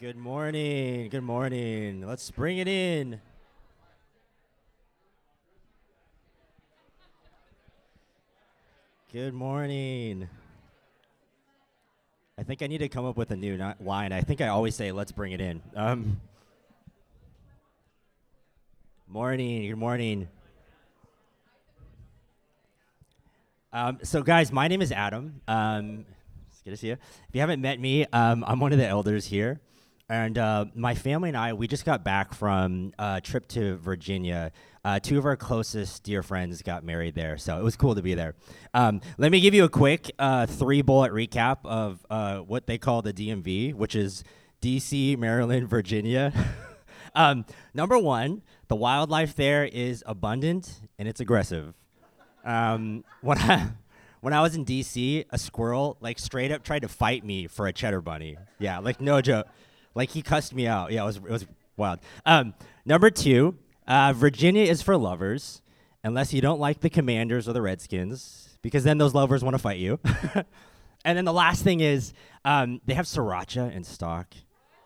Good morning. Good morning. Let's bring it in. Good morning. I think I need to come up with a new line. I think I always say, let's bring it in. Um, morning. Good morning. Um, so, guys, my name is Adam. Um, it's good to see you. If you haven't met me, um, I'm one of the elders here. And uh, my family and I, we just got back from a trip to Virginia. Uh, two of our closest dear friends got married there, so it was cool to be there. Um, let me give you a quick uh, three bullet recap of uh, what they call the DMV, which is DC, Maryland, Virginia. um, number one, the wildlife there is abundant and it's aggressive. Um, when I when I was in DC, a squirrel like straight up tried to fight me for a cheddar bunny. Yeah, like no joke. Like he cussed me out. Yeah, it was it was wild. Um, number two, uh, Virginia is for lovers, unless you don't like the Commanders or the Redskins, because then those lovers want to fight you. and then the last thing is um, they have sriracha in stock.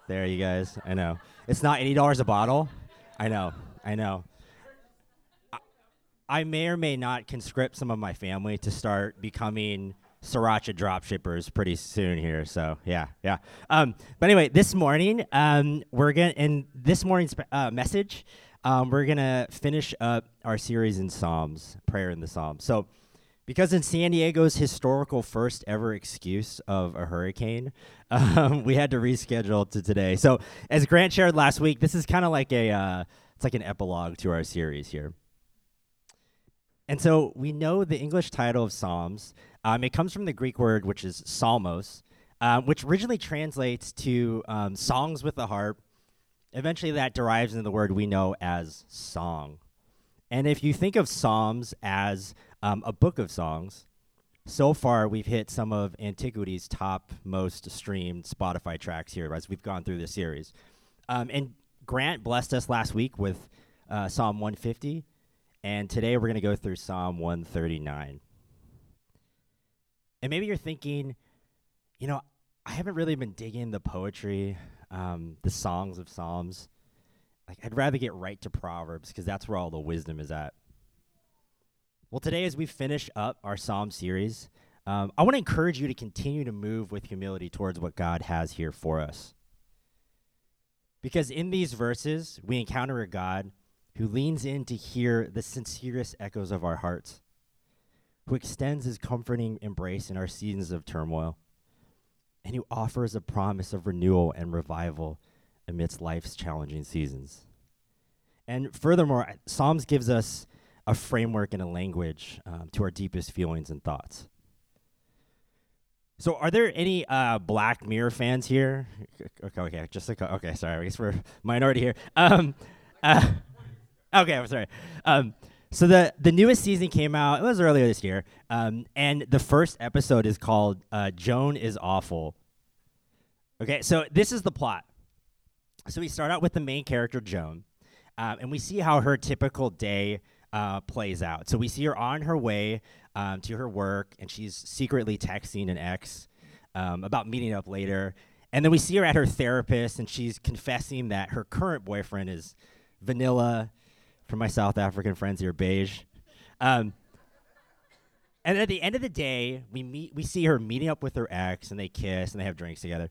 There, you guys. I know it's not eighty dollars a bottle. I know. I know. I may or may not conscript some of my family to start becoming sriracha drop shippers pretty soon here. So yeah, yeah. Um, but anyway, this morning um, we're gonna in this morning's uh, message, um, we're gonna finish up our series in Psalms, prayer in the Psalms. So. Because in San Diego's historical first ever excuse of a hurricane, um, we had to reschedule to today. So, as Grant shared last week, this is kind of like a uh, it's like an epilogue to our series here. And so we know the English title of Psalms. Um, it comes from the Greek word, which is psalmos, um, which originally translates to um, songs with the harp. Eventually, that derives into the word we know as song. And if you think of Psalms as um, a book of songs, so far we've hit some of Antiquity's top most streamed Spotify tracks here as we've gone through this series. Um, and Grant blessed us last week with uh, Psalm 150. And today we're going to go through Psalm 139. And maybe you're thinking, you know, I haven't really been digging the poetry, um, the songs of Psalms. Like, I'd rather get right to Proverbs because that's where all the wisdom is at. Well, today, as we finish up our Psalm series, um, I want to encourage you to continue to move with humility towards what God has here for us. Because in these verses, we encounter a God who leans in to hear the sincerest echoes of our hearts, who extends his comforting embrace in our seasons of turmoil, and who offers a promise of renewal and revival amidst life's challenging seasons. And furthermore, Psalms gives us a framework and a language um, to our deepest feelings and thoughts. So, are there any uh, Black Mirror fans here? Okay, okay, just a co- okay. Sorry, I guess we're minority here. Um, uh, Okay, I'm sorry. Um, so the the newest season came out. It was earlier this year, um, and the first episode is called uh, "Joan is Awful." Okay, so this is the plot. So we start out with the main character Joan, um, and we see how her typical day uh, plays out. So we see her on her way um, to her work, and she's secretly texting an ex um, about meeting up later. And then we see her at her therapist, and she's confessing that her current boyfriend is vanilla for my South African friends here, beige. Um, and at the end of the day, we meet. We see her meeting up with her ex, and they kiss and they have drinks together.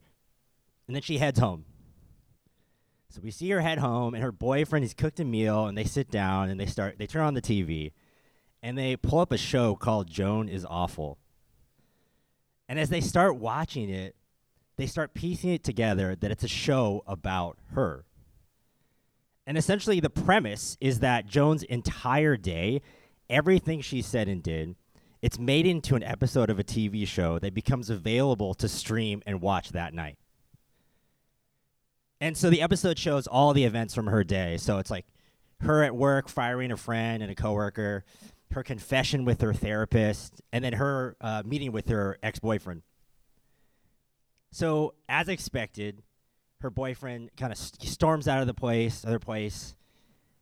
And then she heads home. So we see her head home, and her boyfriend has cooked a meal, and they sit down and they start. They turn on the TV, and they pull up a show called "Joan is Awful." And as they start watching it, they start piecing it together that it's a show about her. And essentially, the premise is that Joan's entire day, everything she said and did, it's made into an episode of a TV show that becomes available to stream and watch that night. And so the episode shows all the events from her day. So it's like her at work firing a friend and a coworker, her confession with her therapist, and then her uh, meeting with her ex boyfriend. So, as expected, her boyfriend kind of st- storms out of the place, other place.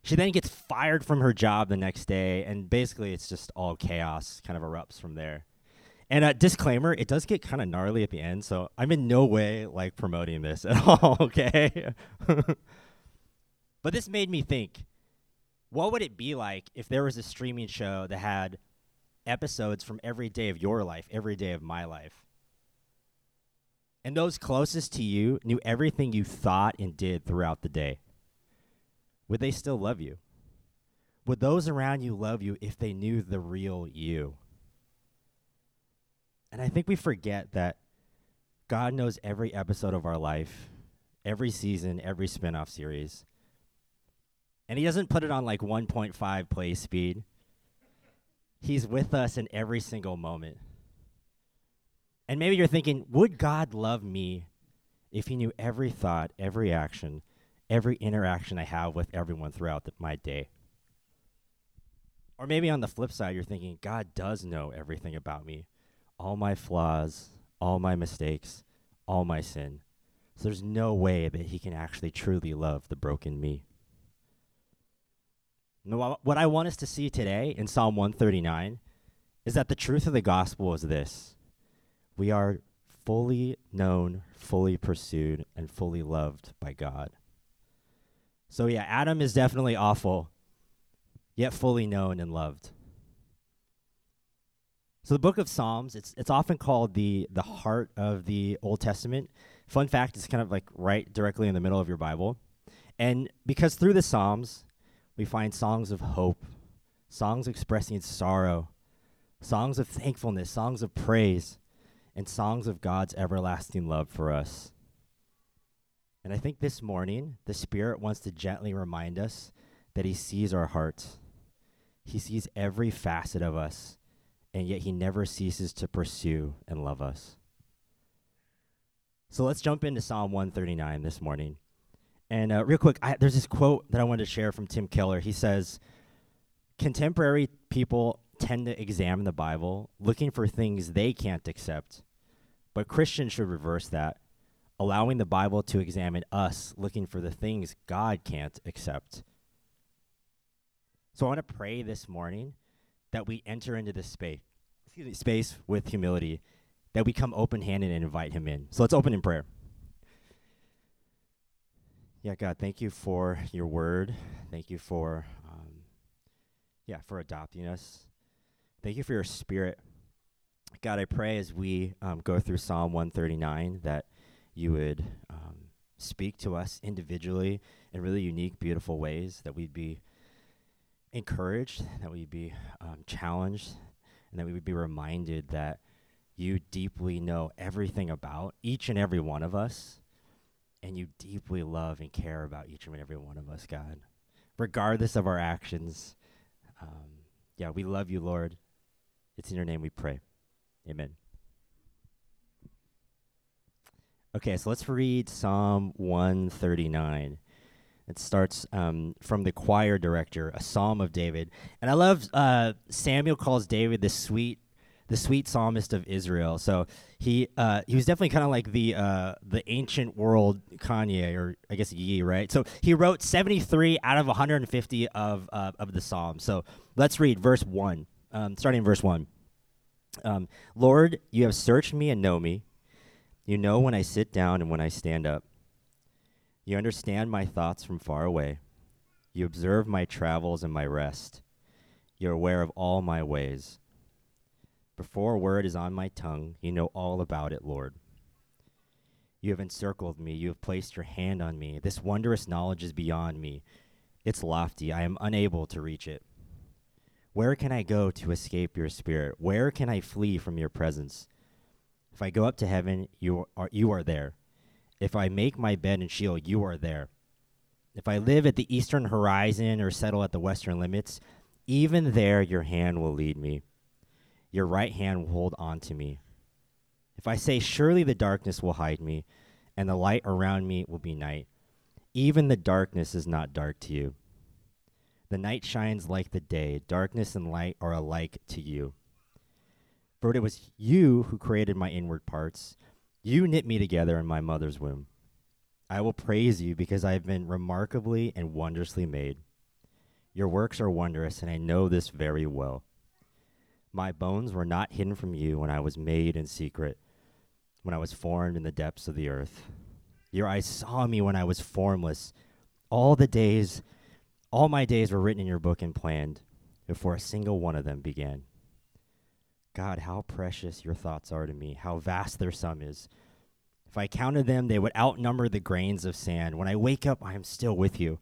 She then gets fired from her job the next day, and basically it's just all chaos kind of erupts from there. And a disclaimer, it does get kind of gnarly at the end, so I'm in no way like promoting this at all, okay? but this made me think, what would it be like if there was a streaming show that had episodes from every day of your life, every day of my life? And those closest to you knew everything you thought and did throughout the day. Would they still love you? Would those around you love you if they knew the real you? And I think we forget that God knows every episode of our life, every season, every spin-off series. And he doesn't put it on like 1.5 play speed. He's with us in every single moment. And maybe you're thinking, would God love me if he knew every thought, every action, every interaction I have with everyone throughout the, my day? Or maybe on the flip side, you're thinking, God does know everything about me all my flaws, all my mistakes, all my sin. So there's no way that he can actually truly love the broken me. Now, what I want us to see today in Psalm 139 is that the truth of the gospel is this we are fully known, fully pursued, and fully loved by God. So, yeah, Adam is definitely awful, yet fully known and loved. So the book of Psalms, it's it's often called the the heart of the Old Testament. Fun fact, it's kind of like right directly in the middle of your Bible. And because through the Psalms, we find songs of hope, songs expressing sorrow, songs of thankfulness, songs of praise, and songs of God's everlasting love for us. And I think this morning, the Spirit wants to gently remind us that He sees our hearts. He sees every facet of us and yet he never ceases to pursue and love us. So let's jump into Psalm 139 this morning. And uh, real quick, I, there's this quote that I wanted to share from Tim Keller. He says, Contemporary people tend to examine the Bible looking for things they can't accept, but Christians should reverse that, allowing the Bible to examine us looking for the things God can't accept. So I want to pray this morning that we enter into this space, excuse me, space with humility, that we come open-handed and invite him in. So let's open in prayer. Yeah, God, thank you for your word. Thank you for, um, yeah, for adopting us. Thank you for your spirit. God, I pray as we um, go through Psalm 139 that you would um, speak to us individually in really unique, beautiful ways, that we'd be encouraged, that we'd be um, challenged, and that we would be reminded that you deeply know everything about each and every one of us, and you deeply love and care about each and every one of us, God, regardless of our actions. Um, yeah, we love you, Lord. It's in your name we pray. Amen. Okay, so let's read Psalm 139. It starts um, from the choir director, a psalm of David, and I love uh, Samuel calls David the sweet, the sweet psalmist of Israel. So he uh, he was definitely kind of like the uh, the ancient world Kanye, or I guess Ye, right? So he wrote seventy three out of one hundred and fifty of uh, of the psalms. So let's read verse one, um, starting in verse one. Um, Lord, you have searched me and know me. You know when I sit down and when I stand up. You understand my thoughts from far away. You observe my travels and my rest. You're aware of all my ways. Before a word is on my tongue, you know all about it, Lord. You have encircled me. You have placed your hand on me. This wondrous knowledge is beyond me. It's lofty. I am unable to reach it. Where can I go to escape your spirit? Where can I flee from your presence? If I go up to heaven, you are, you are there. If I make my bed in Sheol, you are there. If I live at the eastern horizon or settle at the western limits, even there your hand will lead me. Your right hand will hold on to me. If I say, Surely the darkness will hide me, and the light around me will be night, even the darkness is not dark to you. The night shines like the day, darkness and light are alike to you. For it was you who created my inward parts. You knit me together in my mother's womb. I will praise you because I have been remarkably and wondrously made. Your works are wondrous, and I know this very well. My bones were not hidden from you when I was made in secret, when I was formed in the depths of the earth. Your eyes saw me when I was formless. All the days, all my days were written in your book and planned before a single one of them began. God, how precious your thoughts are to me, how vast their sum is. If I counted them, they would outnumber the grains of sand. When I wake up, I am still with you.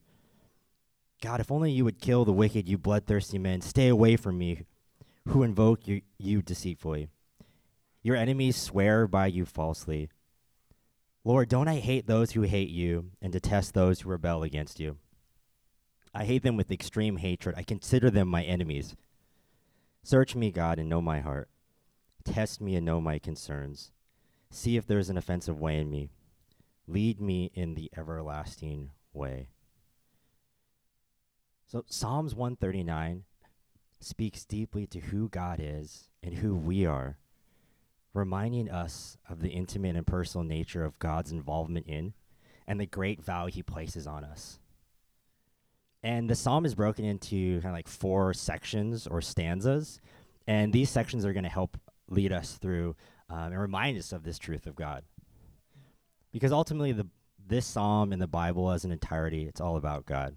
God, if only you would kill the wicked, you bloodthirsty men. Stay away from me, who invoke you, you deceitfully. Your enemies swear by you falsely. Lord, don't I hate those who hate you and detest those who rebel against you? I hate them with extreme hatred. I consider them my enemies. Search me, God, and know my heart. Test me and know my concerns. See if there is an offensive way in me. Lead me in the everlasting way. So, Psalms 139 speaks deeply to who God is and who we are, reminding us of the intimate and personal nature of God's involvement in and the great value he places on us. And the psalm is broken into kind of like four sections or stanzas, and these sections are going to help lead us through um, and remind us of this truth of God. Because ultimately, the this psalm in the Bible as an entirety, it's all about God.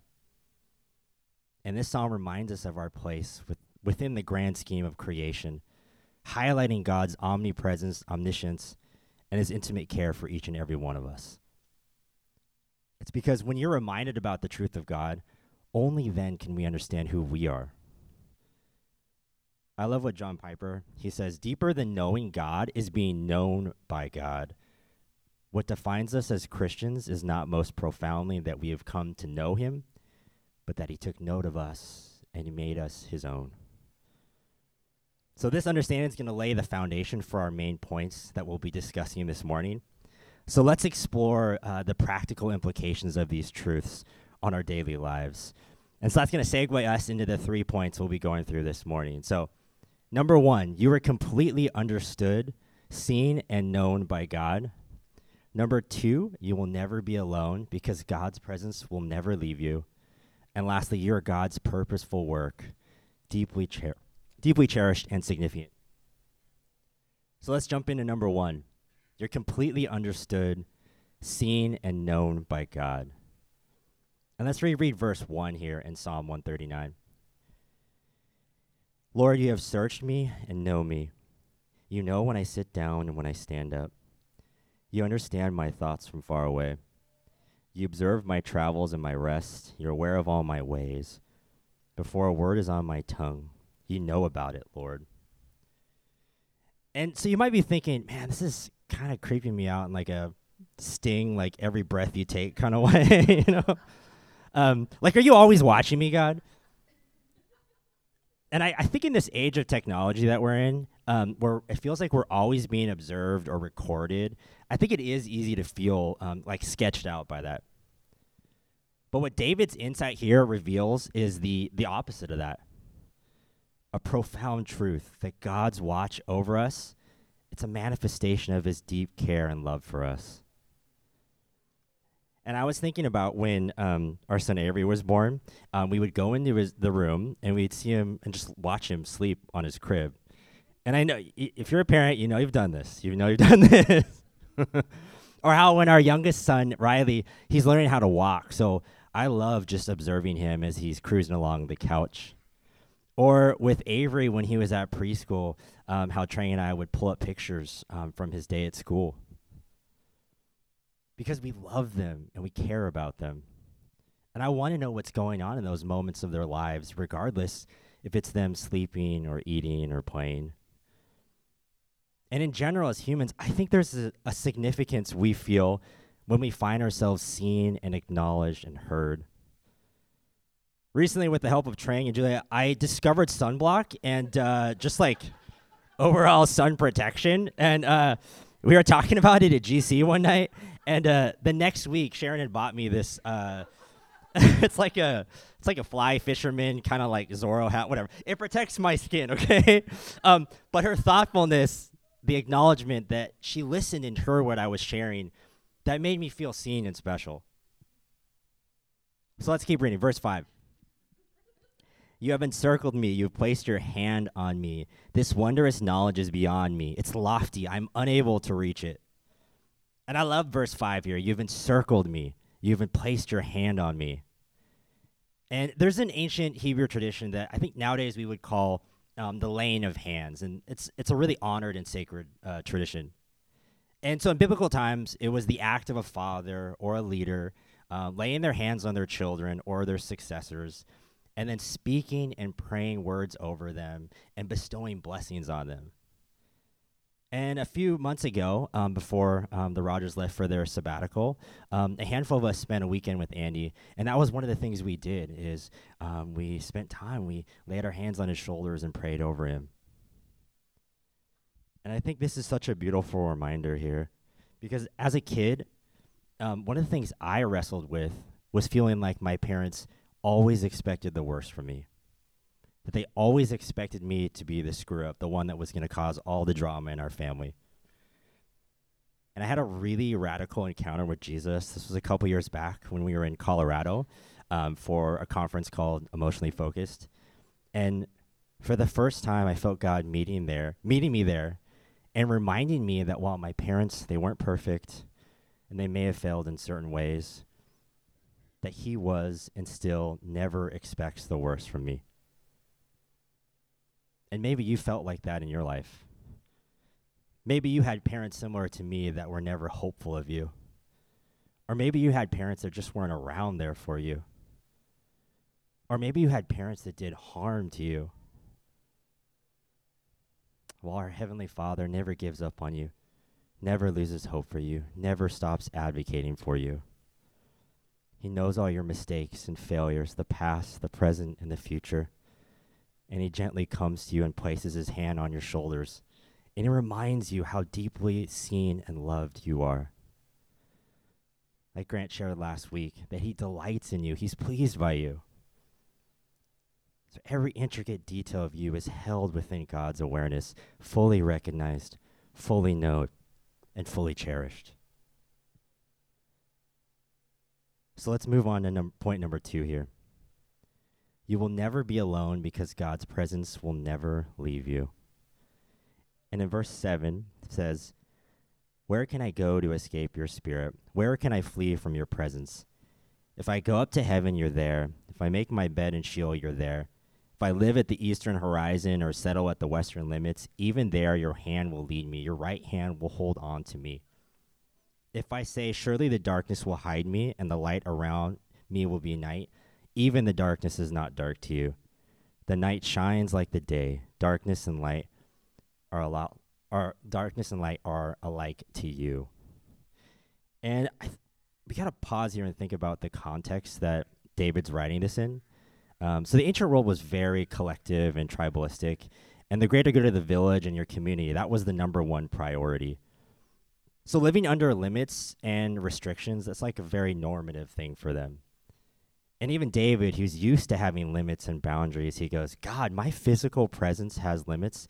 And this psalm reminds us of our place with, within the grand scheme of creation, highlighting God's omnipresence, omniscience, and his intimate care for each and every one of us. It's because when you're reminded about the truth of God, only then can we understand who we are. I love what John Piper, he says, deeper than knowing God is being known by God. What defines us as Christians is not most profoundly that we have come to know him, but that he took note of us and he made us his own. So, this understanding is going to lay the foundation for our main points that we'll be discussing this morning. So, let's explore uh, the practical implications of these truths on our daily lives. And so, that's going to segue us into the three points we'll be going through this morning. So, number one, you are completely understood, seen, and known by God. Number two, you will never be alone because God's presence will never leave you. And lastly, you're God's purposeful work, deeply, cher- deeply cherished and significant. So let's jump into number one. You're completely understood, seen, and known by God. And let's reread verse 1 here in Psalm 139. Lord, you have searched me and know me. You know when I sit down and when I stand up. You understand my thoughts from far away. You observe my travels and my rest. You're aware of all my ways. Before a word is on my tongue, you know about it, Lord. And so you might be thinking, man, this is kind of creeping me out in like a Sting, like every breath you take kind of way, you know? Um, like, are you always watching me, God? And I, I think in this age of technology that we're in, um, where it feels like we're always being observed or recorded, I think it is easy to feel um, like sketched out by that. But what David's insight here reveals is the the opposite of that. A profound truth that God's watch over us, it's a manifestation of his deep care and love for us. And I was thinking about when um, our son Avery was born, um, we would go into his, the room and we'd see him and just watch him sleep on his crib. And I know if you're a parent, you know you've done this. You know you've done this. or how when our youngest son Riley, he's learning how to walk. So I love just observing him as he's cruising along the couch. Or with Avery when he was at preschool, um, how Trey and I would pull up pictures um, from his day at school. Because we love them and we care about them. And I want to know what's going on in those moments of their lives, regardless if it's them sleeping or eating or playing. And in general, as humans, I think there's a, a significance we feel when we find ourselves seen and acknowledged and heard. Recently, with the help of Trang and Julia, I discovered sunblock and uh, just like overall sun protection. And uh, we were talking about it at GC one night. And uh, the next week, Sharon had bought me this. Uh, it's like a it's like a fly fisherman kind of like Zorro hat, whatever. It protects my skin, okay. um, but her thoughtfulness the acknowledgement that she listened and heard what I was sharing, that made me feel seen and special. So let's keep reading. Verse 5. You have encircled me. You have placed your hand on me. This wondrous knowledge is beyond me. It's lofty. I'm unable to reach it. And I love verse 5 here. You've encircled me. You've placed your hand on me. And there's an ancient Hebrew tradition that I think nowadays we would call um, the laying of hands. And it's, it's a really honored and sacred uh, tradition. And so in biblical times, it was the act of a father or a leader uh, laying their hands on their children or their successors and then speaking and praying words over them and bestowing blessings on them. And a few months ago, um, before um, the Rogers left for their sabbatical, um, a handful of us spent a weekend with Andy, and that was one of the things we did. Is um, we spent time, we laid our hands on his shoulders and prayed over him. And I think this is such a beautiful reminder here, because as a kid, um, one of the things I wrestled with was feeling like my parents always expected the worst from me. That they always expected me to be the screw up, the one that was going to cause all the drama in our family. And I had a really radical encounter with Jesus. This was a couple years back when we were in Colorado um, for a conference called Emotionally Focused. And for the first time, I felt God meeting there, meeting me there, and reminding me that while my parents they weren't perfect, and they may have failed in certain ways, that he was and still never expects the worst from me. And maybe you felt like that in your life. Maybe you had parents similar to me that were never hopeful of you. Or maybe you had parents that just weren't around there for you. Or maybe you had parents that did harm to you. Well, our Heavenly Father never gives up on you, never loses hope for you, never stops advocating for you. He knows all your mistakes and failures, the past, the present, and the future. And He gently comes to you and places His hand on your shoulders. And He reminds you how deeply seen and loved you are. Like Grant shared last week, that He delights in you, He's pleased by you. So every intricate detail of you is held within God's awareness, fully recognized, fully known, and fully cherished. So let's move on to num- point number two here. You will never be alone because God's presence will never leave you. And in verse 7, it says, Where can I go to escape your spirit? Where can I flee from your presence? If I go up to heaven, you're there. If I make my bed in Sheol, you're there. If I live at the eastern horizon or settle at the western limits, even there your hand will lead me. Your right hand will hold on to me. If I say, Surely the darkness will hide me, and the light around me will be night, even the darkness is not dark to you. The night shines like the day. Darkness and light are a lot are darkness and light are alike to you. And th- we gotta pause here and think about the context that David's writing this in. Um, so the ancient world was very collective and tribalistic, and the greater good of the village and your community that was the number one priority. So living under limits and restrictions, that's like a very normative thing for them. And even David, who's used to having limits and boundaries, he goes, God, my physical presence has limits,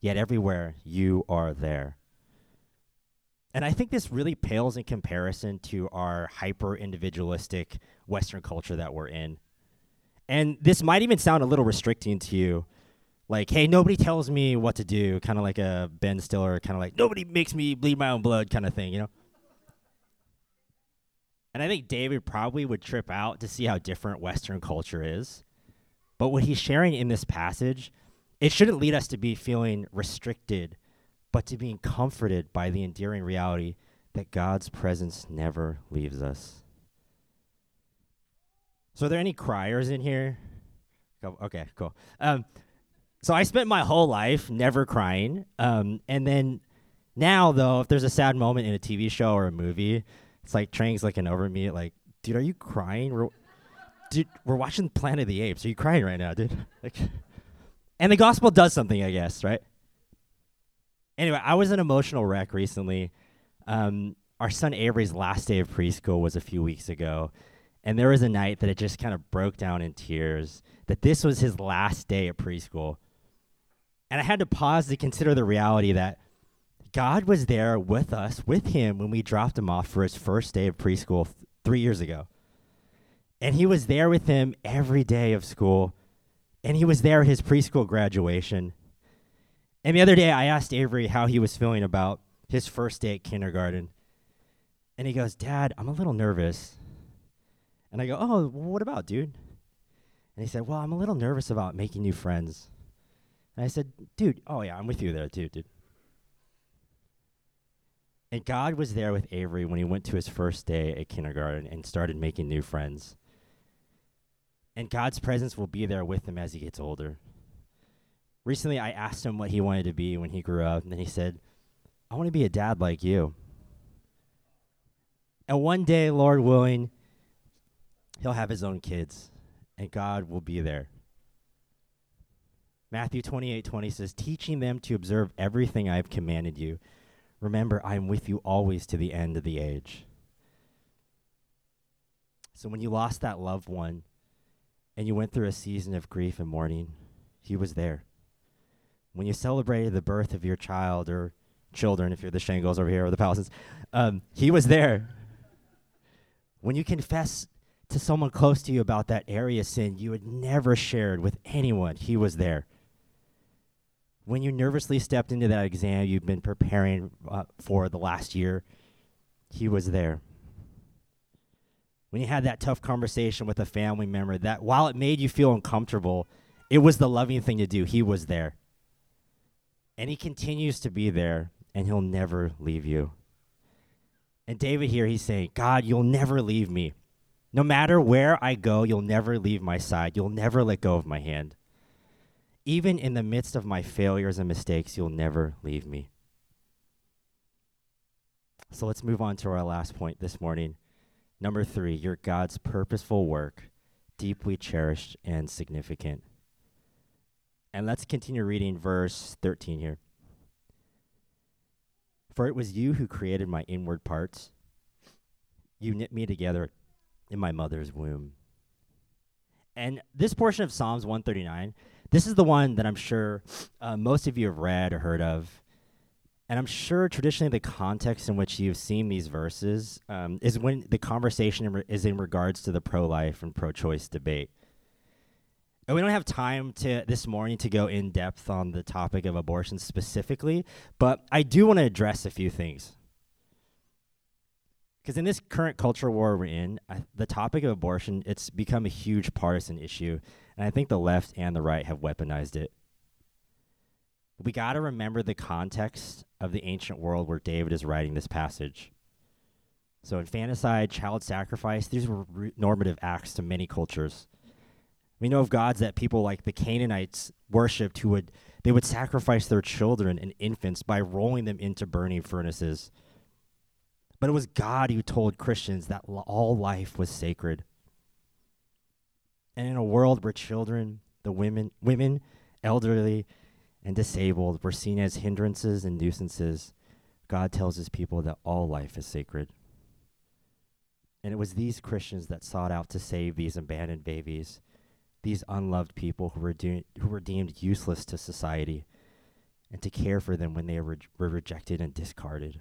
yet everywhere you are there. And I think this really pales in comparison to our hyper individualistic Western culture that we're in. And this might even sound a little restricting to you, like, hey, nobody tells me what to do, kind of like a Ben Stiller, kind of like nobody makes me bleed my own blood, kind of thing, you know. And I think David probably would trip out to see how different Western culture is. But what he's sharing in this passage, it shouldn't lead us to be feeling restricted, but to being comforted by the endearing reality that God's presence never leaves us. So, are there any criers in here? Okay, cool. Um, so I spent my whole life never crying. Um, and then now, though, if there's a sad moment in a TV show or a movie, it's like Trang's looking over me, like, dude, are you crying? We're, dude, we're watching Planet of the Apes. Are you crying right now, dude? like, and the gospel does something, I guess, right? Anyway, I was an emotional wreck recently. Um, our son Avery's last day of preschool was a few weeks ago, and there was a night that it just kind of broke down in tears. That this was his last day at preschool, and I had to pause to consider the reality that God was there with us, with him, when we dropped him off for his first day of preschool th- three years ago. And he was there with him every day of school, And he was there at his preschool graduation. And the other day, I asked Avery how he was feeling about his first day at kindergarten. And he goes, Dad, I'm a little nervous. And I go, Oh, what about, dude? And he said, Well, I'm a little nervous about making new friends. And I said, Dude, oh yeah, I'm with you there too, dude. And God was there with Avery when he went to his first day at kindergarten and started making new friends. And God's presence will be there with him as he gets older. Recently, I asked him what he wanted to be when he grew up, and then he said, I want to be a dad like you. And one day, Lord willing, he'll have his own kids, and God will be there. Matthew 28 20 says, Teaching them to observe everything I have commanded you. Remember, I am with you always to the end of the age. So when you lost that loved one and you went through a season of grief and mourning, he was there. When you celebrated the birth of your child or children, if you're the Shangos over here or the Palestinians, um, he was there. When you confess to someone close to you about that area sin you had never shared with anyone, he was there. When you nervously stepped into that exam you've been preparing uh, for the last year, he was there. When you had that tough conversation with a family member that while it made you feel uncomfortable, it was the loving thing to do. He was there. And he continues to be there, and he'll never leave you. And David here, he's saying, God, you'll never leave me. No matter where I go, you'll never leave my side. You'll never let go of my hand. Even in the midst of my failures and mistakes, you'll never leave me. So let's move on to our last point this morning. Number three, your God's purposeful work, deeply cherished and significant. And let's continue reading verse 13 here. For it was you who created my inward parts. You knit me together in my mother's womb. And this portion of Psalms 139, this is the one that I'm sure uh, most of you have read or heard of. And I'm sure traditionally the context in which you've seen these verses um, is when the conversation is in regards to the pro life and pro choice debate. And we don't have time to this morning to go in depth on the topic of abortion specifically, but I do want to address a few things. Because in this current culture war we're in, I, the topic of abortion it's become a huge partisan issue, and I think the left and the right have weaponized it. We got to remember the context of the ancient world where David is writing this passage. So, infanticide, child sacrifice, these were normative acts to many cultures. We know of gods that people like the Canaanites worshipped who would they would sacrifice their children and infants by rolling them into burning furnaces. But it was God who told Christians that all life was sacred. And in a world where children, the women, women, elderly, and disabled were seen as hindrances and nuisances, God tells his people that all life is sacred. And it was these Christians that sought out to save these abandoned babies these unloved people who were, who were deemed useless to society and to care for them when they re- were rejected and discarded.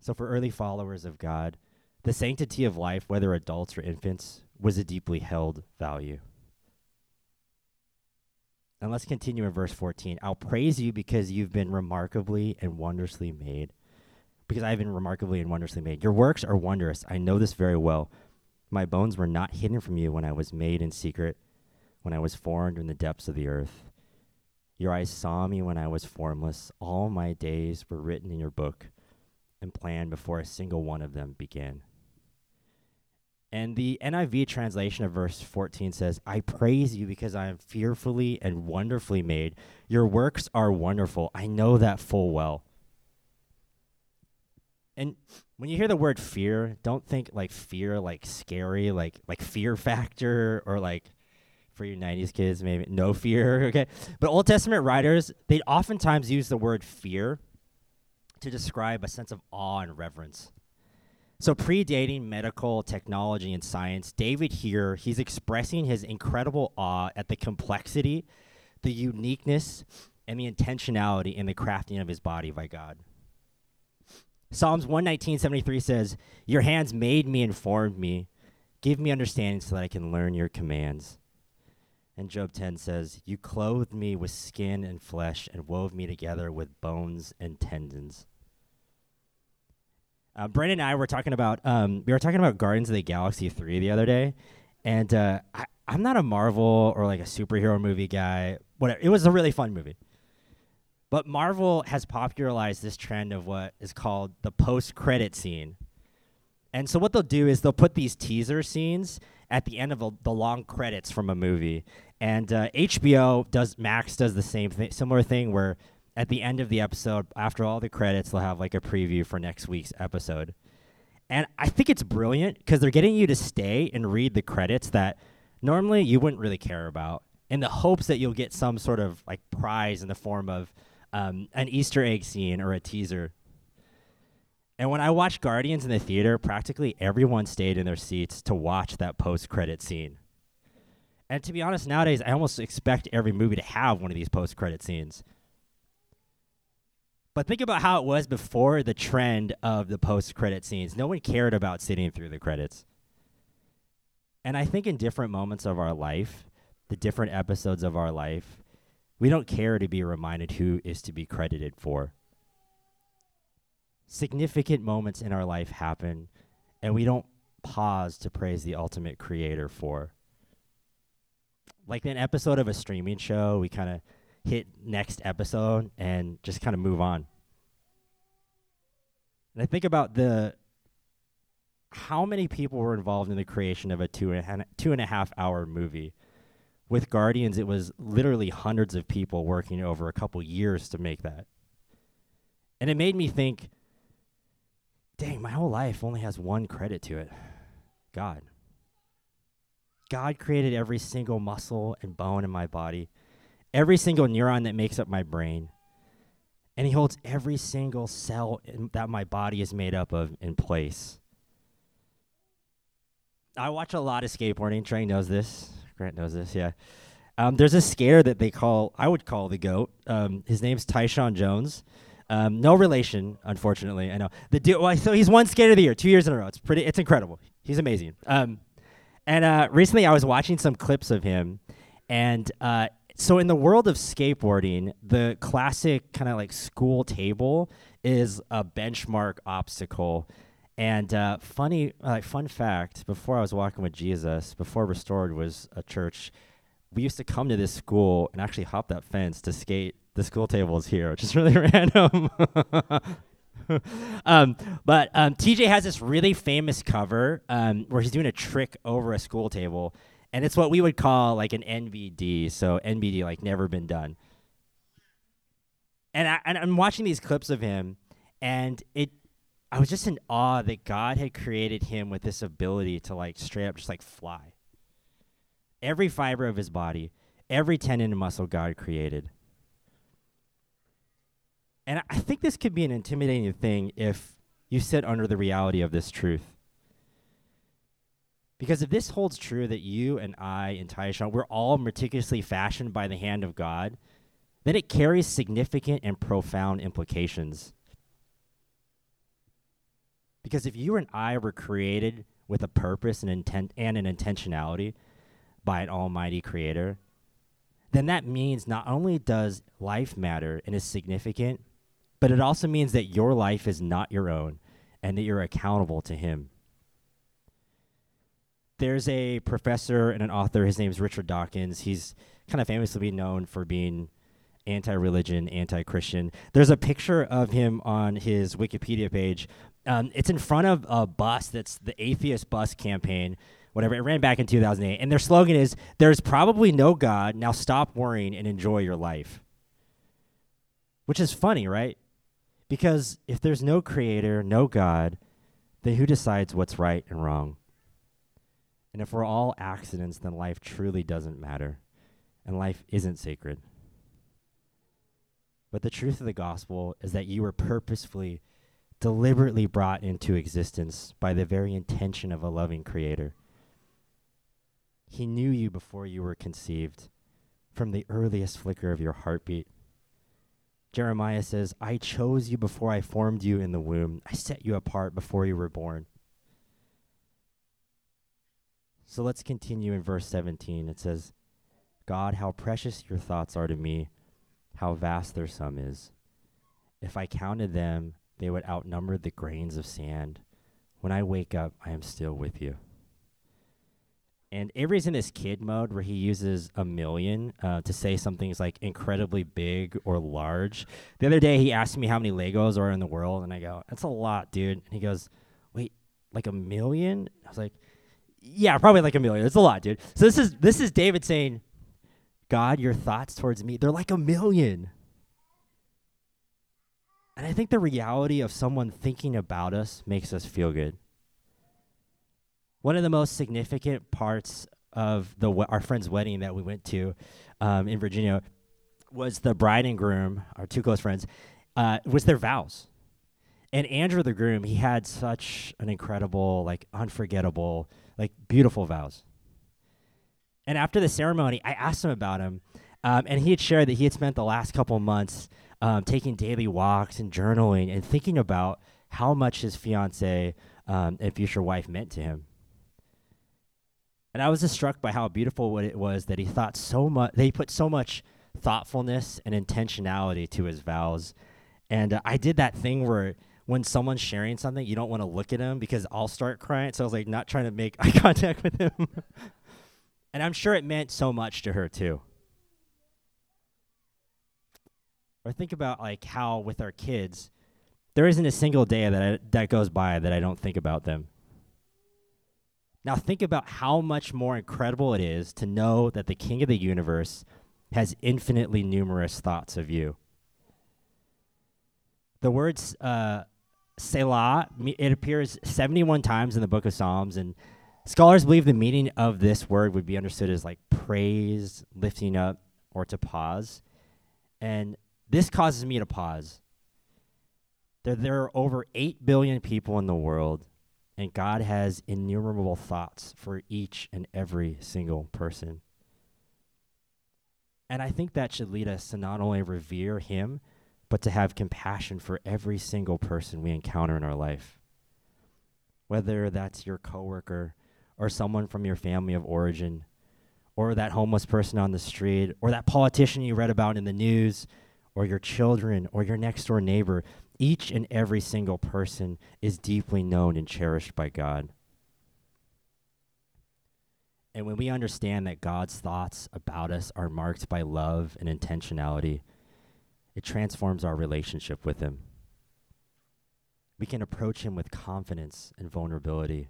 So, for early followers of God, the sanctity of life, whether adults or infants, was a deeply held value. And let's continue in verse 14. I'll praise you because you've been remarkably and wondrously made. Because I've been remarkably and wondrously made. Your works are wondrous. I know this very well. My bones were not hidden from you when I was made in secret, when I was formed in the depths of the earth. Your eyes saw me when I was formless. All my days were written in your book and planned before a single one of them began. And the NIV translation of verse 14 says, I praise you because I am fearfully and wonderfully made. Your works are wonderful. I know that full well. And when you hear the word fear, don't think like fear like scary, like like fear factor or like for your 90s kids maybe no fear, okay? But Old Testament writers, they oftentimes use the word fear to describe a sense of awe and reverence. So predating medical technology and science, David here, he's expressing his incredible awe at the complexity, the uniqueness, and the intentionality in the crafting of his body by God. Psalms 119.73 says, Your hands made me and formed me. Give me understanding so that I can learn your commands. And Job 10 says, You clothed me with skin and flesh and wove me together with bones and tendons. Uh, Brandon and I were talking about um, we were talking about Guardians of the Galaxy three the other day, and uh, I, I'm not a Marvel or like a superhero movie guy. Whatever, it was a really fun movie. But Marvel has popularized this trend of what is called the post-credit scene. And so what they'll do is they'll put these teaser scenes at the end of a, the long credits from a movie. And uh, HBO does Max does the same thing, similar thing where at the end of the episode, after all the credits, they'll have like a preview for next week's episode. And I think it's brilliant because they're getting you to stay and read the credits that normally you wouldn't really care about in the hopes that you'll get some sort of like prize in the form of um, an Easter egg scene or a teaser. And when I watched Guardians in the theater, practically everyone stayed in their seats to watch that post credit scene. And to be honest, nowadays, I almost expect every movie to have one of these post credit scenes. But think about how it was before the trend of the post credit scenes. No one cared about sitting through the credits. And I think in different moments of our life, the different episodes of our life, we don't care to be reminded who is to be credited for. Significant moments in our life happen, and we don't pause to praise the ultimate creator for. Like an episode of a streaming show, we kind of hit next episode and just kind of move on. And I think about the how many people were involved in the creation of a two and a, two and a half hour movie. With Guardians, it was literally hundreds of people working over a couple years to make that. And it made me think, dang, my whole life only has one credit to it God. God created every single muscle and bone in my body every single neuron that makes up my brain. And he holds every single cell in, that my body is made up of in place. I watch a lot of skateboarding. Trey knows this. Grant knows this, yeah. Um, there's a skater that they call, I would call the GOAT. Um, his name's Tyshawn Jones. Um, no relation, unfortunately. I know. The dude, well, so he's won skater of the year, two years in a row. It's pretty, it's incredible. He's amazing. Um, and uh, recently I was watching some clips of him, and uh, so in the world of skateboarding, the classic kind of like school table is a benchmark obstacle. And uh, funny, uh, fun fact: before I was walking with Jesus, before Restored was a church, we used to come to this school and actually hop that fence to skate. The school table is here, which is really random. um, but um, TJ has this really famous cover um, where he's doing a trick over a school table, and it's what we would call like an NBD. So NBD, like never been done. And, I, and I'm watching these clips of him, and it, I was just in awe that God had created him with this ability to like straight up just like fly. Every fiber of his body, every tendon and muscle God created. And I think this could be an intimidating thing if you sit under the reality of this truth. Because if this holds true that you and I and Tyshawn, we're all meticulously fashioned by the hand of God, then it carries significant and profound implications. Because if you and I were created with a purpose and intent and an intentionality by an almighty creator, then that means not only does life matter and is significant, but it also means that your life is not your own and that you're accountable to him there's a professor and an author. His name is Richard Dawkins. He's kind of famously known for being anti-religion, anti-Christian. There's a picture of him on his Wikipedia page. Um, it's in front of a bus that's the Atheist Bus Campaign, whatever. It ran back in 2008, and their slogan is "There's probably no God. Now stop worrying and enjoy your life." Which is funny, right? Because if there's no creator, no God, then who decides what's right and wrong? And if we're all accidents, then life truly doesn't matter, and life isn't sacred. But the truth of the gospel is that you were purposefully, deliberately brought into existence by the very intention of a loving Creator. He knew you before you were conceived, from the earliest flicker of your heartbeat. Jeremiah says, I chose you before I formed you in the womb. I set you apart before you were born. So let's continue in verse 17. It says, God, how precious your thoughts are to me, how vast their sum is. If I counted them, they would outnumber the grains of sand. When I wake up, I am still with you. And Avery's in this kid mode where he uses a million uh, to say something's like incredibly big or large. The other day, he asked me how many Legos are in the world, and I go, "That's a lot, dude." And he goes, "Wait, like a million? I was like, "Yeah, probably like a million. It's a lot, dude." So this is this is David saying, "God, your thoughts towards me, they're like a million. And I think the reality of someone thinking about us makes us feel good. One of the most significant parts of the our friend's wedding that we went to um, in Virginia was the bride and groom, our two close friends, uh, was their vows. And Andrew, the groom, he had such an incredible, like unforgettable, like beautiful vows. And after the ceremony, I asked him about him, um, and he had shared that he had spent the last couple months um, taking daily walks and journaling and thinking about how much his fiance um, and future wife meant to him. And I was just struck by how beautiful what it was that he thought so much, they put so much thoughtfulness and intentionality to his vows. And uh, I did that thing where when someone's sharing something, you don't want to look at him because I'll start crying. So I was like, not trying to make eye contact with him. and I'm sure it meant so much to her too. Or think about like how with our kids, there isn't a single day that I, that goes by that I don't think about them. Now think about how much more incredible it is to know that the King of the universe has infinitely numerous thoughts of you. The words uh, Selah, it appears 71 times in the book of Psalms, and scholars believe the meaning of this word would be understood as like praise, lifting up, or to pause. And this causes me to pause. There, there are over 8 billion people in the world, and God has innumerable thoughts for each and every single person. And I think that should lead us to not only revere Him, but to have compassion for every single person we encounter in our life. Whether that's your coworker or someone from your family of origin, or that homeless person on the street, or that politician you read about in the news, or your children or your next door neighbor, each and every single person is deeply known and cherished by God. And when we understand that God's thoughts about us are marked by love and intentionality, it transforms our relationship with Him. We can approach Him with confidence and vulnerability.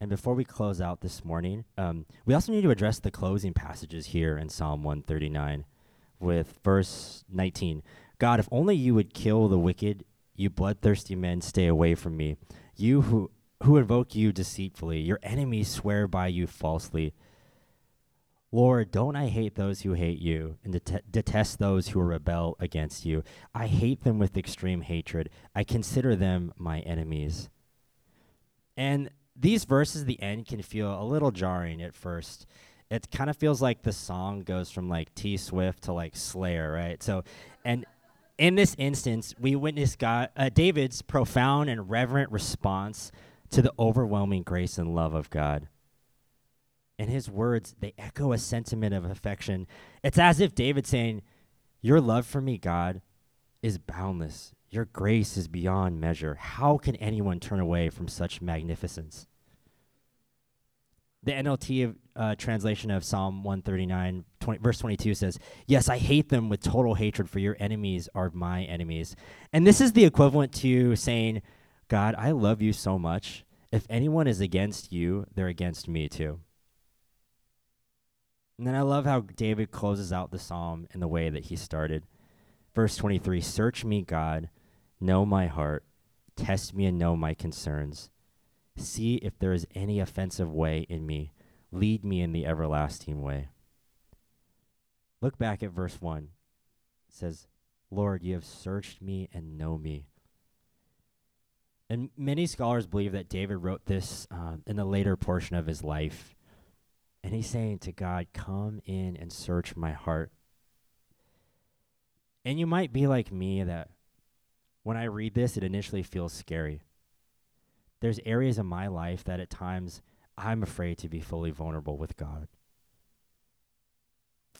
And before we close out this morning, um, we also need to address the closing passages here in Psalm 139 with verse 19. God, if only you would kill the wicked, you bloodthirsty men, stay away from me. You who, who invoke you deceitfully, your enemies swear by you falsely. Lord, don't I hate those who hate you and det- detest those who rebel against you? I hate them with extreme hatred. I consider them my enemies. And these verses the end can feel a little jarring at first. It kind of feels like the song goes from like T Swift to like Slayer, right? So, and in this instance, we witness God, uh, David's profound and reverent response to the overwhelming grace and love of God. And his words, they echo a sentiment of affection. It's as if David saying, Your love for me, God, is boundless. Your grace is beyond measure. How can anyone turn away from such magnificence? The NLT of, uh, translation of Psalm 139, 20, verse 22 says, Yes, I hate them with total hatred, for your enemies are my enemies. And this is the equivalent to saying, God, I love you so much. If anyone is against you, they're against me too. And then I love how David closes out the psalm in the way that he started. Verse 23 Search me, God, know my heart, test me and know my concerns. See if there is any offensive way in me. Lead me in the everlasting way. Look back at verse 1. It says, Lord, you have searched me and know me. And many scholars believe that David wrote this um, in the later portion of his life. And he's saying to God, Come in and search my heart. And you might be like me that when I read this, it initially feels scary. There's areas of my life that at times I'm afraid to be fully vulnerable with God.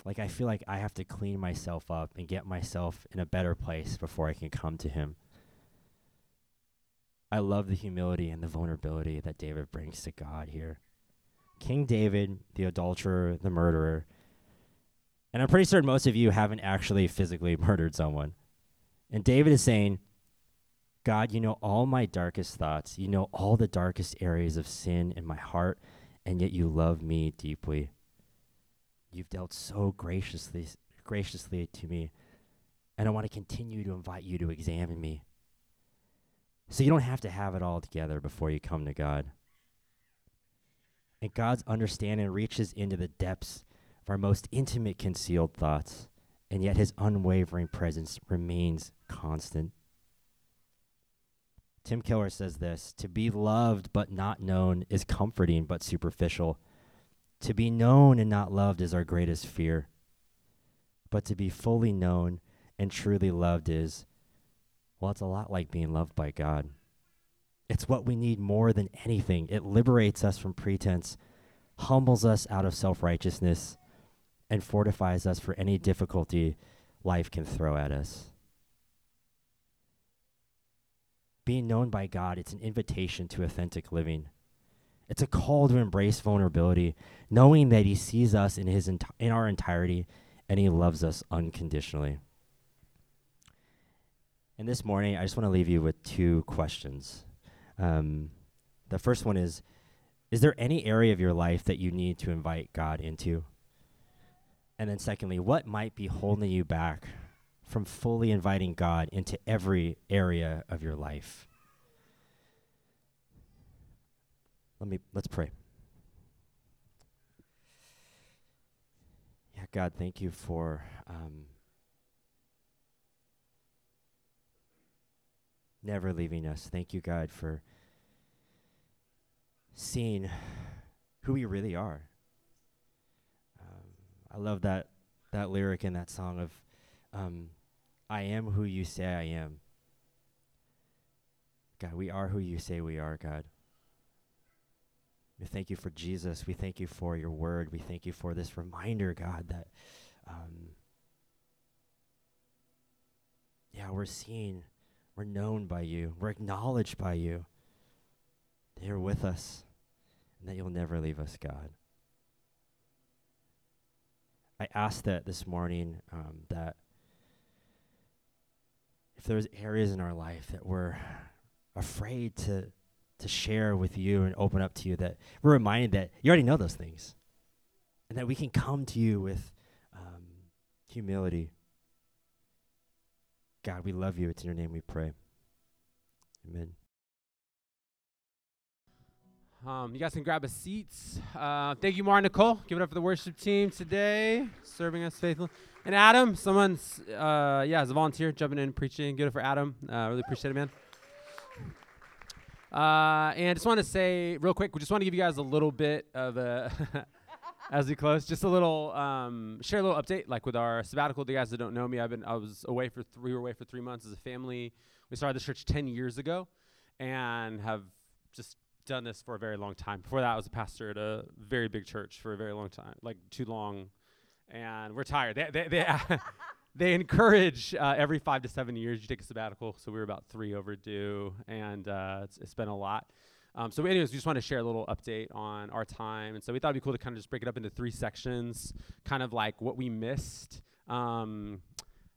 Like, I feel like I have to clean myself up and get myself in a better place before I can come to Him. I love the humility and the vulnerability that David brings to God here. King David, the adulterer, the murderer, and I'm pretty certain most of you haven't actually physically murdered someone. And David is saying, God, you know all my darkest thoughts. You know all the darkest areas of sin in my heart, and yet you love me deeply. You've dealt so graciously graciously to me, and I want to continue to invite you to examine me. So you don't have to have it all together before you come to God. And God's understanding reaches into the depths of our most intimate concealed thoughts, and yet his unwavering presence remains constant. Tim Keller says this To be loved but not known is comforting but superficial. To be known and not loved is our greatest fear. But to be fully known and truly loved is, well, it's a lot like being loved by God. It's what we need more than anything. It liberates us from pretense, humbles us out of self righteousness, and fortifies us for any difficulty life can throw at us being known by God, it's an invitation to authentic living. It's a call to embrace vulnerability, knowing that He sees us in His enti- in our entirety, and He loves us unconditionally. And this morning, I just want to leave you with two questions. Um, the first one is: Is there any area of your life that you need to invite God into? And then, secondly, what might be holding you back from fully inviting God into every area of your life. Let me let's pray. Yeah, God, thank you for um, never leaving us. Thank you, God, for seeing who we really are. Um, I love that that lyric in that song of um, I am who you say I am. God, we are who you say we are, God. We thank you for Jesus. We thank you for your word. We thank you for this reminder, God, that, um, yeah, we're seen, we're known by you, we're acknowledged by you. That you're with us, and that you'll never leave us, God. I ask that this morning um, that if there's areas in our life that we're afraid to to share with you and open up to you that we're reminded that you already know those things and that we can come to you with um, humility god we love you it's in your name we pray amen um, you guys can grab a seat. Uh, thank you, Mar Nicole. Give it up for the worship team today, serving us faithfully. And Adam, someone's, uh, yeah, as a volunteer, jumping in preaching. Give it for Adam. Uh, really appreciate it, man. Uh, and I just want to say real quick, we just want to give you guys a little bit of a, as we close, just a little, um, share a little update, like with our sabbatical. The guys that don't know me, I've been, I was away for, three, we were away for three months as a family. We started the church 10 years ago and have just done this for a very long time. Before that, I was a pastor at a very big church for a very long time, like too long and we're tired. They they they, they encourage uh, every five to seven years you take a sabbatical. So we were about three overdue, and uh, it's, it's been a lot. Um, so, anyways, we just want to share a little update on our time, and so we thought it'd be cool to kind of just break it up into three sections, kind of like what we missed. Um,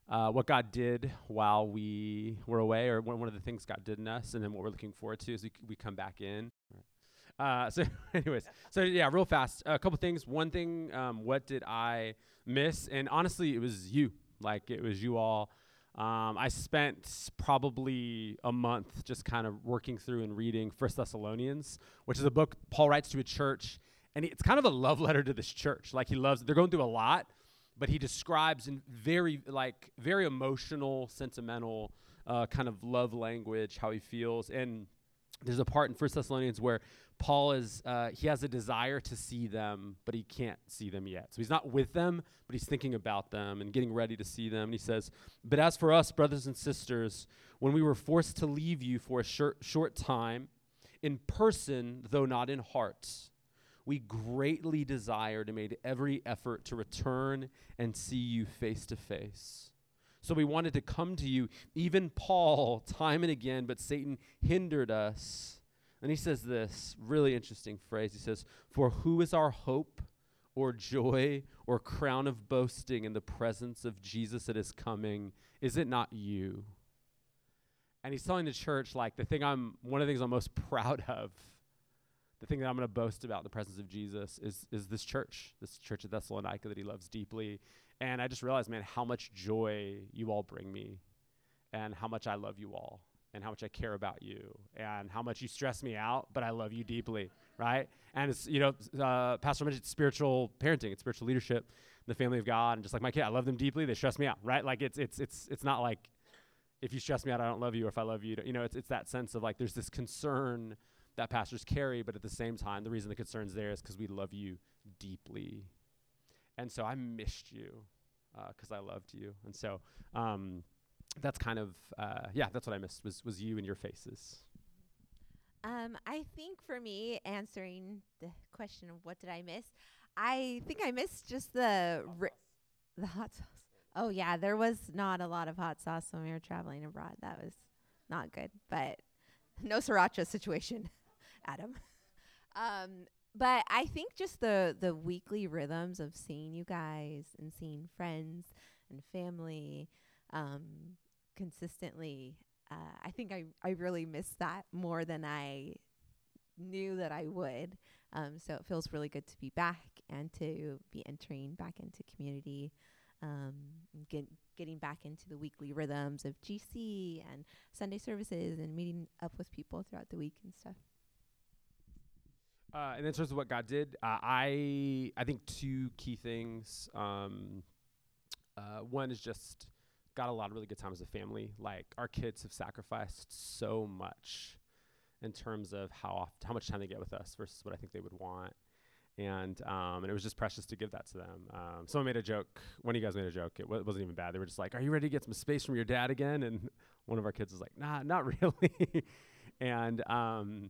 uh, what God did while we were away, or one, one of the things God did in us, and then what we're looking forward to as we, we come back in. Uh, so, anyways, so yeah, real fast. A couple things. One thing, um, what did I miss? And honestly, it was you. Like it was you all. Um, I spent probably a month just kind of working through and reading First Thessalonians, which is a book Paul writes to a church, and it's kind of a love letter to this church. Like he loves. They're going through a lot, but he describes in very like very emotional, sentimental uh, kind of love language how he feels and there's a part in First Thessalonians where Paul is uh, he has a desire to see them, but he can't see them yet. So he's not with them, but he's thinking about them and getting ready to see them. And he says, "But as for us, brothers and sisters, when we were forced to leave you for a short, short time, in person though not in heart, we greatly desired and made every effort to return and see you face to face. So we wanted to come to you, even Paul, time and again, but Satan hindered us. And he says this really interesting phrase. He says, For who is our hope or joy or crown of boasting in the presence of Jesus at his coming? Is it not you? And he's telling the church, like, the thing I'm, one of the things I'm most proud of, the thing that I'm going to boast about in the presence of Jesus is, is this church, this church at Thessalonica that he loves deeply. And I just realized, man, how much joy you all bring me and how much I love you all and how much I care about you and how much you stress me out, but I love you deeply, right? And it's, you know, uh, Pastor mentioned spiritual parenting, it's spiritual leadership, the family of God, and just like my kid, I love them deeply, they stress me out, right? Like it's, it's, it's, it's not like if you stress me out, I don't love you, or if I love you, you know, it's, it's that sense of like there's this concern that pastors carry, but at the same time, the reason the concern's there is because we love you deeply. And so I missed you because uh, I loved you. And so um, that's kind of, uh, yeah, that's what I missed was, was you and your faces. Um, I think for me, answering the question of what did I miss, I think I missed just the ri- the hot sauce. Oh yeah, there was not a lot of hot sauce when we were traveling abroad. That was not good, but no sriracha situation. Adam. Um, but I think just the the weekly rhythms of seeing you guys and seeing friends and family um, consistently, uh, I think I I really miss that more than I knew that I would. Um, so it feels really good to be back and to be entering back into community, um, get, getting back into the weekly rhythms of GC and Sunday services and meeting up with people throughout the week and stuff. Uh, and in terms of what God did, uh, I I think two key things. Um, uh, one is just got a lot of really good time as a family. Like our kids have sacrificed so much in terms of how oft, how much time they get with us versus what I think they would want. And um, and it was just precious to give that to them. Um, someone made a joke. One of you guys made a joke. It w- wasn't even bad. They were just like, "Are you ready to get some space from your dad again?" And one of our kids was like, "Nah, not really." and um,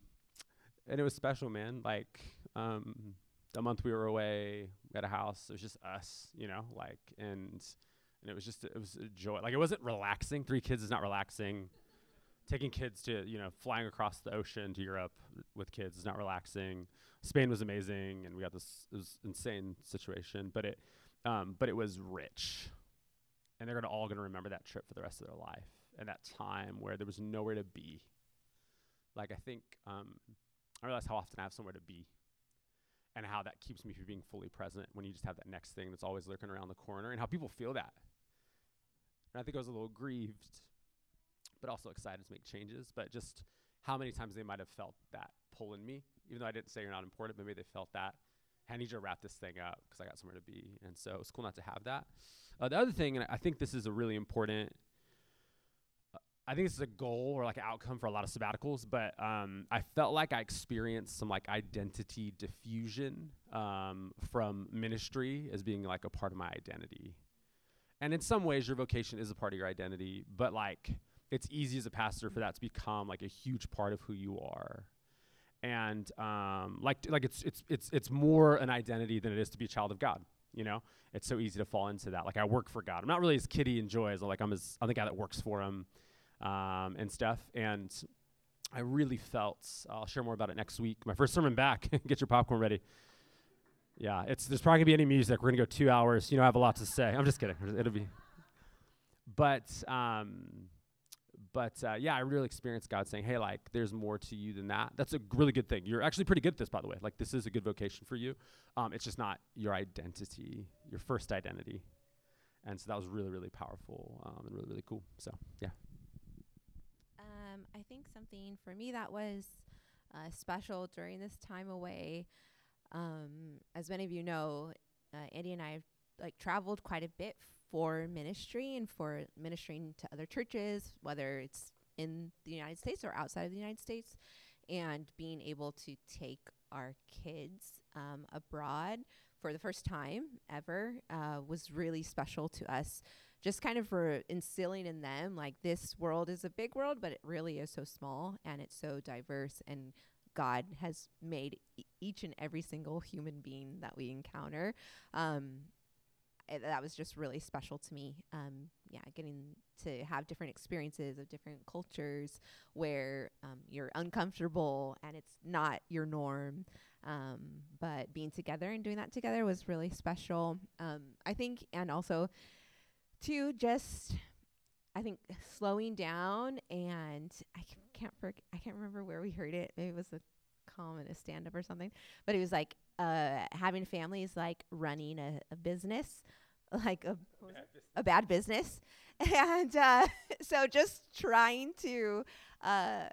and it was special, man. Like um, the month we were away at a house, it was just us, you know, like and and it was just it was a joy. Like it wasn't relaxing. Three kids is not relaxing. Taking kids to you know flying across the ocean to Europe with kids is not relaxing. Spain was amazing, and we got this it was insane situation, but it um, but it was rich, and they're gonna all gonna remember that trip for the rest of their life and that time where there was nowhere to be. Like I think um, I realize how often I have somewhere to be and how that keeps me from being fully present when you just have that next thing that's always lurking around the corner and how people feel that. And I think I was a little grieved, but also excited to make changes, but just how many times they might have felt that pull in me, even though I didn't say you're not important, maybe they felt that. I need you to wrap this thing up because I got somewhere to be. And so it was cool not to have that. Uh, the other thing, and I think this is a really important I think this is a goal or like an outcome for a lot of sabbaticals, but um, I felt like I experienced some like identity diffusion um, from ministry as being like a part of my identity. And in some ways, your vocation is a part of your identity, but like it's easy as a pastor for that to become like a huge part of who you are. And um, like like it's it's it's it's more an identity than it is to be a child of God. You know, it's so easy to fall into that. Like I work for God. I'm not really as Kitty and Joy as like I'm as I'm the guy that works for Him um, and stuff. And I really felt, I'll share more about it next week. My first sermon back. Get your popcorn ready. Yeah, it's there's probably gonna be any music. We're gonna go two hours. You know, I have a lot to say. I'm just kidding. It'll be, but um, but uh, yeah, I really experienced God saying, "Hey, like, there's more to you than that." That's a really good thing. You're actually pretty good at this, by the way. Like, this is a good vocation for you. Um, it's just not your identity, your first identity, and so that was really, really powerful um, and really, really cool. So yeah. Um, I think something for me that was uh, special during this time away. Um, as many of you know, uh, Andy and I have like traveled quite a bit for ministry and for ministering to other churches, whether it's in the United States or outside of the United States, and being able to take our kids um, abroad for the first time ever uh, was really special to us just kind of for instilling in them like this world is a big world, but it really is so small and it's so diverse. And God has made e- each and every single human being that we encounter. Um, it, that was just really special to me. Um, yeah, getting to have different experiences of different cultures where um, you're uncomfortable and it's not your norm. Um, but being together and doing that together was really special. Um, I think, and also to just, I think slowing down and I can't forg- I can't remember where we heard it. Maybe it was common a stand up or something. But it was like uh, having family is like running a, a business, like a a bad business, and uh, so just trying to uh,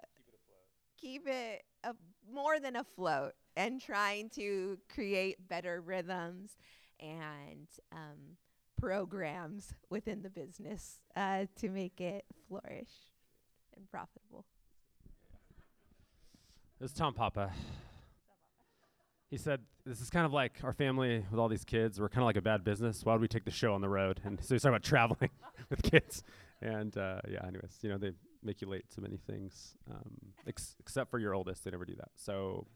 keep it a, more than afloat and trying to create better rhythms and um, programs within the business uh, to make it flourish and profitable. This is Tom Papa. He said, This is kind of like our family with all these kids. We're kind of like a bad business. Why would we take the show on the road? And so he's talking about traveling with kids. And uh, yeah, anyways, you know, they make you late to many things, um, ex- except for your oldest. They never do that. So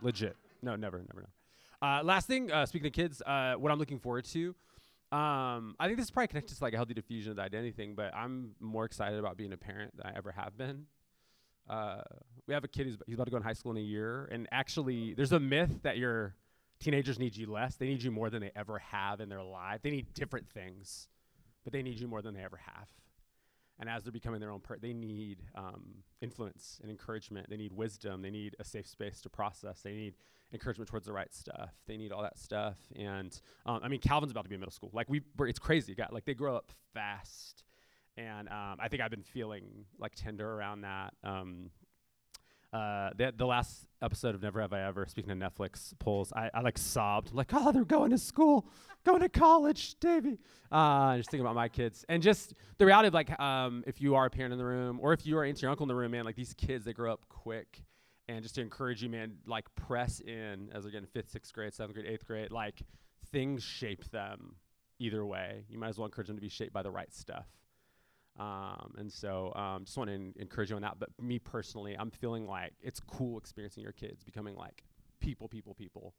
legit. No, never, never, no. Uh, last thing, uh, speaking of kids, uh, what I'm looking forward to. Um, I think this is probably connected to like a healthy diffusion of the identity thing, but I'm more excited about being a parent than I ever have been. Uh, we have a kid who's he's about to go in high school in a year, and actually, there's a myth that your teenagers need you less. They need you more than they ever have in their life. They need different things, but they need you more than they ever have. And as they're becoming their own part, they need um, influence and encouragement. They need wisdom. They need a safe space to process. They need encouragement towards the right stuff. They need all that stuff. And um, I mean, Calvin's about to be in middle school. Like we, it's crazy. Got like they grow up fast and um, I think I've been feeling like tender around that. Um, uh, the, the last episode of Never Have I Ever, speaking of Netflix polls, I, I like sobbed, like, oh, they're going to school, going to college, Devi. Uh, just thinking about my kids. And just the reality of like, um, if you are a parent in the room, or if you are auntie or uncle in the room, man, like these kids, they grow up quick. And just to encourage you, man, like press in as they're getting fifth, sixth grade, seventh grade, eighth grade. Like things shape them either way. You might as well encourage them to be shaped by the right stuff. Um, and so um, just want to encourage you on that. But me personally, I'm feeling like it's cool experiencing your kids becoming like people, people, people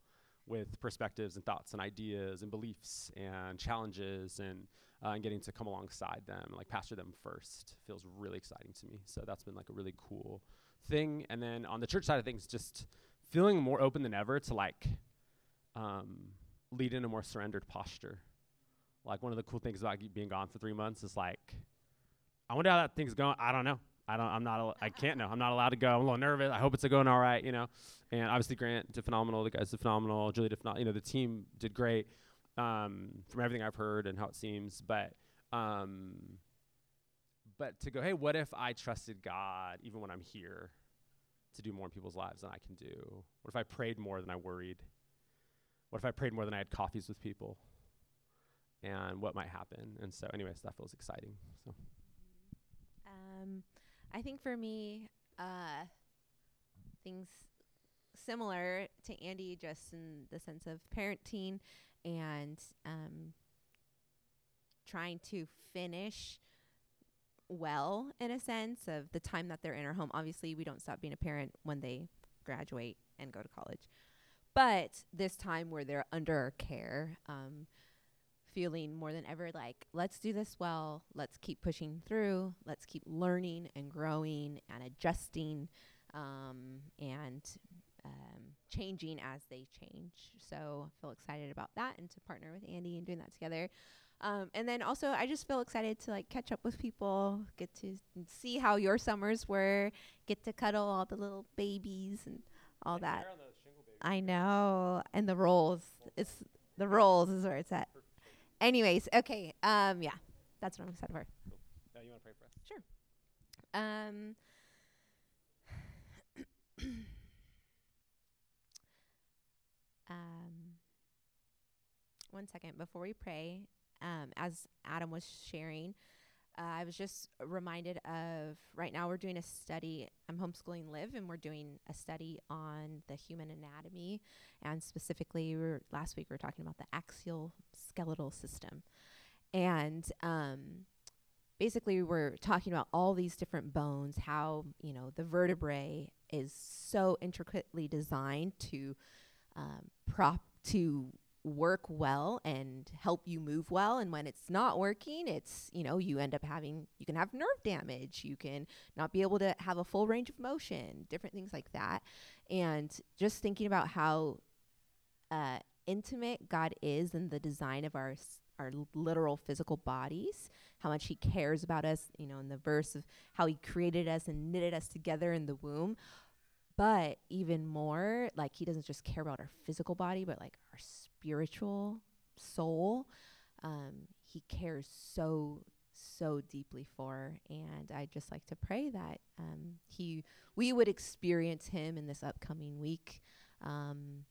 with perspectives and thoughts and ideas and beliefs and challenges and, uh, and getting to come alongside them and like pastor them first feels really exciting to me. So that's been like a really cool thing. And then on the church side of things, just feeling more open than ever to like um, lead in a more surrendered posture. Like one of the cool things about being gone for three months is like I wonder how that thing's going. I don't know. I don't. I'm not. Al- I can't know. I'm not allowed to go. I'm a little nervous. I hope it's going all right. You know. And obviously Grant did phenomenal. The guys did phenomenal. Julie did phenomenal. You know, the team did great. Um, from everything I've heard and how it seems, but um, but to go, hey, what if I trusted God even when I'm here to do more in people's lives than I can do? What if I prayed more than I worried? What if I prayed more than I had coffees with people? And what might happen? And so, anyways, that feels exciting. So. Um, I think for me, uh, things similar to Andy, just in the sense of parenting and um, trying to finish well in a sense of the time that they're in our home. Obviously, we don't stop being a parent when they graduate and go to college, but this time where they're under our care. Um, feeling more than ever like, let's do this well. Let's keep pushing through. Let's keep learning and growing and adjusting um, and um, changing as they change. So I feel excited about that and to partner with Andy and doing that together. Um, and then also, I just feel excited to like catch up with people, get to see how your summers were, get to cuddle all the little babies and all that. I know, and the rolls. It's the rolls is where it's at. Anyways, okay. Um, yeah, that's what I'm excited for. Cool. Now you want to pray for us? Sure. Um. um. One second before we pray. Um, as Adam was sharing, uh, I was just reminded of right now we're doing a study. I'm homeschooling Liv, and we're doing a study on the human anatomy, and specifically, we last week we were talking about the axial skeletal system, and um, basically we're talking about all these different bones, how you know the vertebrae is so intricately designed to um, prop to work well and help you move well and when it's not working it's you know you end up having you can have nerve damage you can not be able to have a full range of motion different things like that. And just thinking about how uh, intimate god is in the design of our our literal physical bodies how much he cares about us you know in the verse of how he created us and knitted us together in the womb. But even more like he doesn't just care about our physical body but like our spiritual soul um, he cares so so deeply for and i'd just like to pray that um, he we would experience him in this upcoming week um,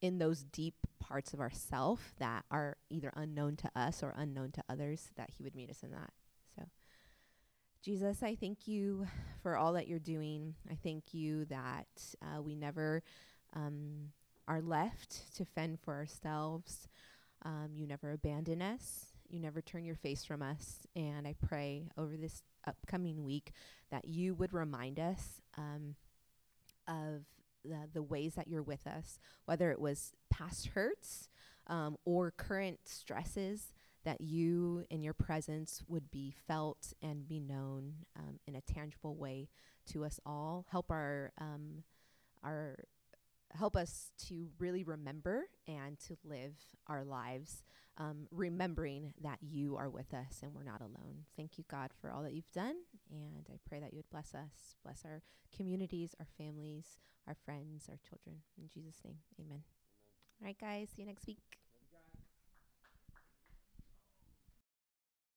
in those deep parts of ourself that are either unknown to us or unknown to others that he would meet us in that. So jesus i thank you for all that you're doing. I thank you that uh, we never um, are left to fend for ourselves. Um, you never abandon us. You never turn your face from us. And I pray over this upcoming week that you would remind us um, of the, the ways that you're with us, whether it was past hurts um, or current stresses, that you in your presence would be felt and be known um, in a tangible way to us all. Help our um, our help us to really remember and to live our lives um, remembering that you are with us and we're not alone. Thank you, God, for all that you've done. And I pray that you would bless us, bless our communities, our families, our friends, our children. In Jesus' name, amen. All right, guys, see you next week.